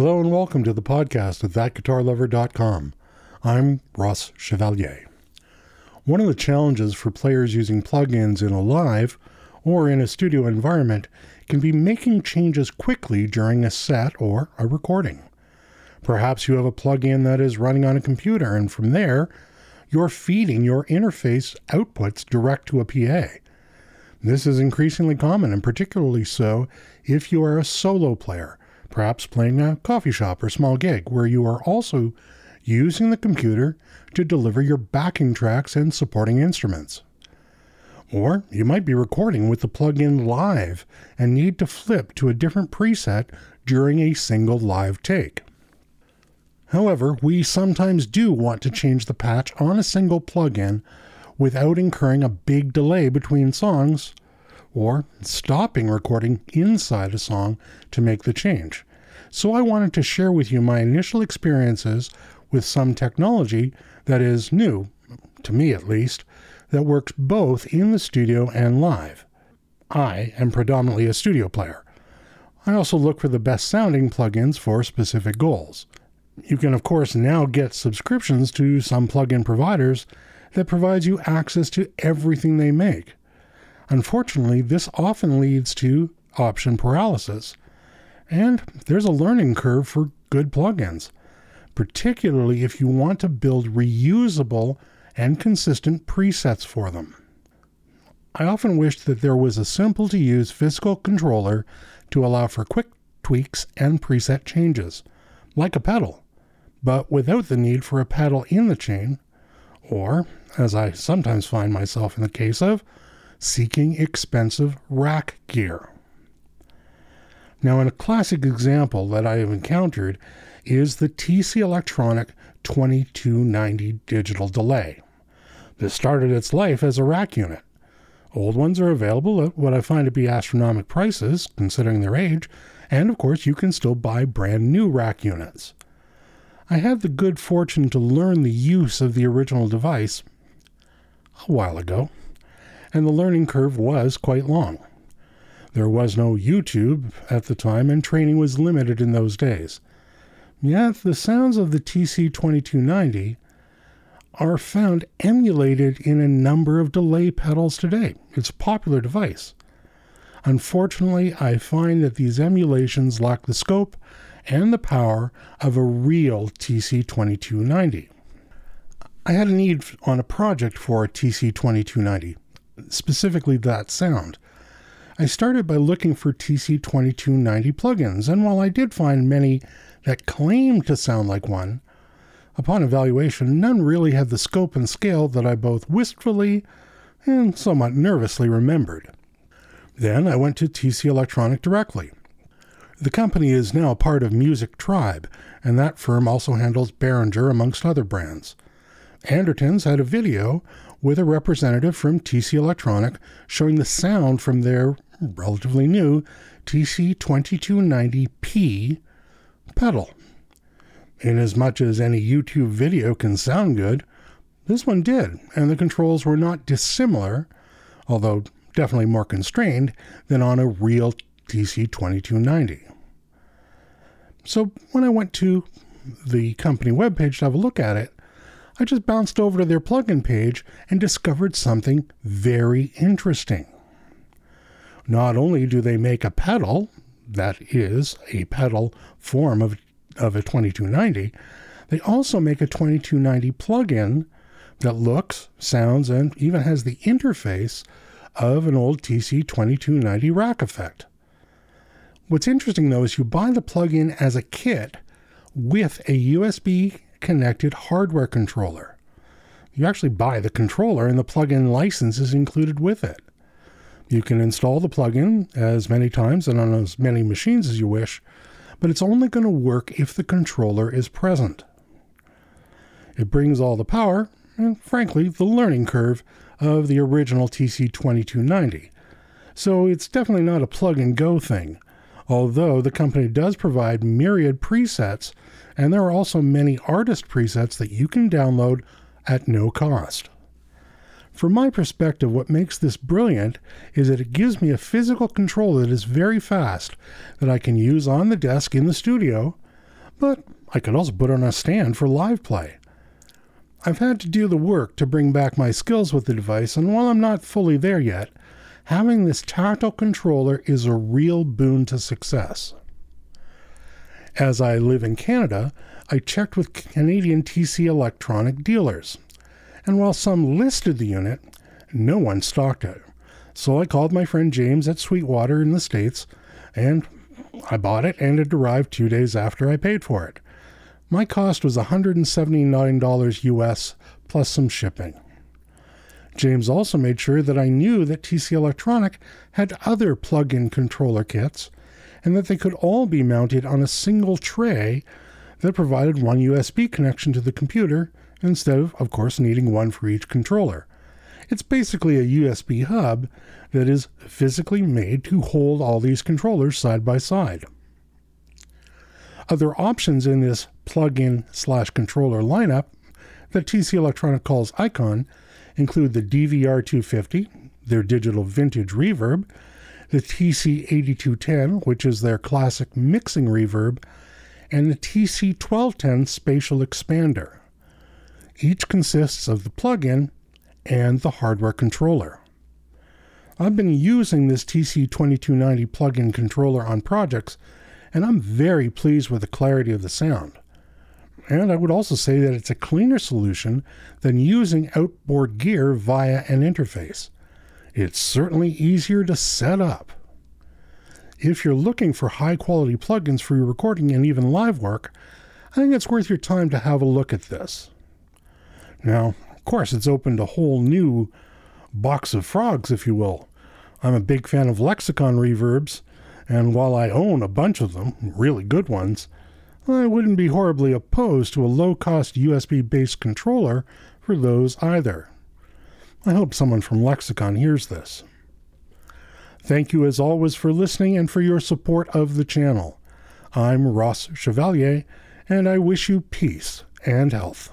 Hello and welcome to the podcast at thatguitarlover.com. I'm Ross Chevalier. One of the challenges for players using plugins in a live or in a studio environment can be making changes quickly during a set or a recording. Perhaps you have a plugin that is running on a computer, and from there, you're feeding your interface outputs direct to a PA. This is increasingly common, and particularly so if you are a solo player perhaps playing a coffee shop or small gig where you are also using the computer to deliver your backing tracks and supporting instruments. Or you might be recording with the plugin live and need to flip to a different preset during a single live take. However, we sometimes do want to change the patch on a single plugin without incurring a big delay between songs or stopping recording inside a song to make the change. So I wanted to share with you my initial experiences with some technology that is new, to me at least, that works both in the studio and live. I am predominantly a studio player. I also look for the best sounding plugins for specific goals. You can, of course, now get subscriptions to some plugin providers that provides you access to everything they make. Unfortunately, this often leads to option paralysis. And there's a learning curve for good plugins, particularly if you want to build reusable and consistent presets for them. I often wished that there was a simple to use physical controller to allow for quick tweaks and preset changes, like a pedal, but without the need for a pedal in the chain, or, as I sometimes find myself in the case of, seeking expensive rack gear. Now, in a classic example that I have encountered is the TC Electronic 2290 digital delay. This started its life as a rack unit. Old ones are available at what I find to be astronomical prices, considering their age, and of course, you can still buy brand new rack units. I had the good fortune to learn the use of the original device a while ago and the learning curve was quite long. There was no YouTube at the time, and training was limited in those days. Yet the sounds of the TC2290 are found emulated in a number of delay pedals today. It's a popular device. Unfortunately, I find that these emulations lack the scope and the power of a real TC2290. I had a need on a project for a TC2290 specifically that sound. I started by looking for TC2290 plugins, and while I did find many that claimed to sound like one, upon evaluation, none really had the scope and scale that I both wistfully and somewhat nervously remembered. Then I went to TC Electronic directly. The company is now part of Music Tribe, and that firm also handles Behringer amongst other brands. Andertons had a video with a representative from TC Electronic showing the sound from their relatively new TC2290P pedal. Inasmuch as any YouTube video can sound good, this one did, and the controls were not dissimilar, although definitely more constrained, than on a real TC2290. So when I went to the company webpage to have a look at it, I just bounced over to their plugin page and discovered something very interesting. Not only do they make a pedal, that is, a pedal form of, of a 2290, they also make a 2290 plugin that looks, sounds, and even has the interface of an old TC 2290 rack effect. What's interesting though is you buy the plugin as a kit with a USB connected hardware controller. You actually buy the controller, and the plugin license is included with it. You can install the plugin as many times and on as many machines as you wish, but it's only going to work if the controller is present. It brings all the power and, frankly, the learning curve of the original TC2290. So it's definitely not a plug and go thing, although the company does provide myriad presets and there are also many artist presets that you can download at no cost. From my perspective, what makes this brilliant is that it gives me a physical controller that is very fast that I can use on the desk in the studio, but I could also put on a stand for live play. I've had to do the work to bring back my skills with the device, and while I'm not fully there yet, having this tactile controller is a real boon to success. As I live in Canada, I checked with Canadian TC electronic dealers, and while some listed the unit, no one stocked it. So I called my friend James at Sweetwater in the States, and I bought it, and it arrived two days after I paid for it. My cost was $179 US plus some shipping. James also made sure that I knew that TC Electronic had other plug in controller kits and that they could all be mounted on a single tray that provided one USB connection to the computer instead of, of course, needing one for each controller. It's basically a USB hub that is physically made to hold all these controllers side by side. Other options in this plug-in slash controller lineup that TC Electronic calls Icon include the DVR250, their digital vintage reverb, the TC8210, which is their classic mixing reverb, and the TC1210 spatial expander. Each consists of the plug-in and the hardware controller. I've been using this TC2290 plug-in controller on projects and I'm very pleased with the clarity of the sound. And I would also say that it's a cleaner solution than using outboard gear via an interface. It's certainly easier to set up. If you're looking for high quality plugins for your recording and even live work, I think it's worth your time to have a look at this. Now, of course, it's opened a whole new box of frogs, if you will. I'm a big fan of lexicon reverbs, and while I own a bunch of them, really good ones, I wouldn't be horribly opposed to a low cost USB based controller for those either. I hope someone from Lexicon hears this. Thank you as always for listening and for your support of the channel. I'm Ross Chevalier, and I wish you peace and health.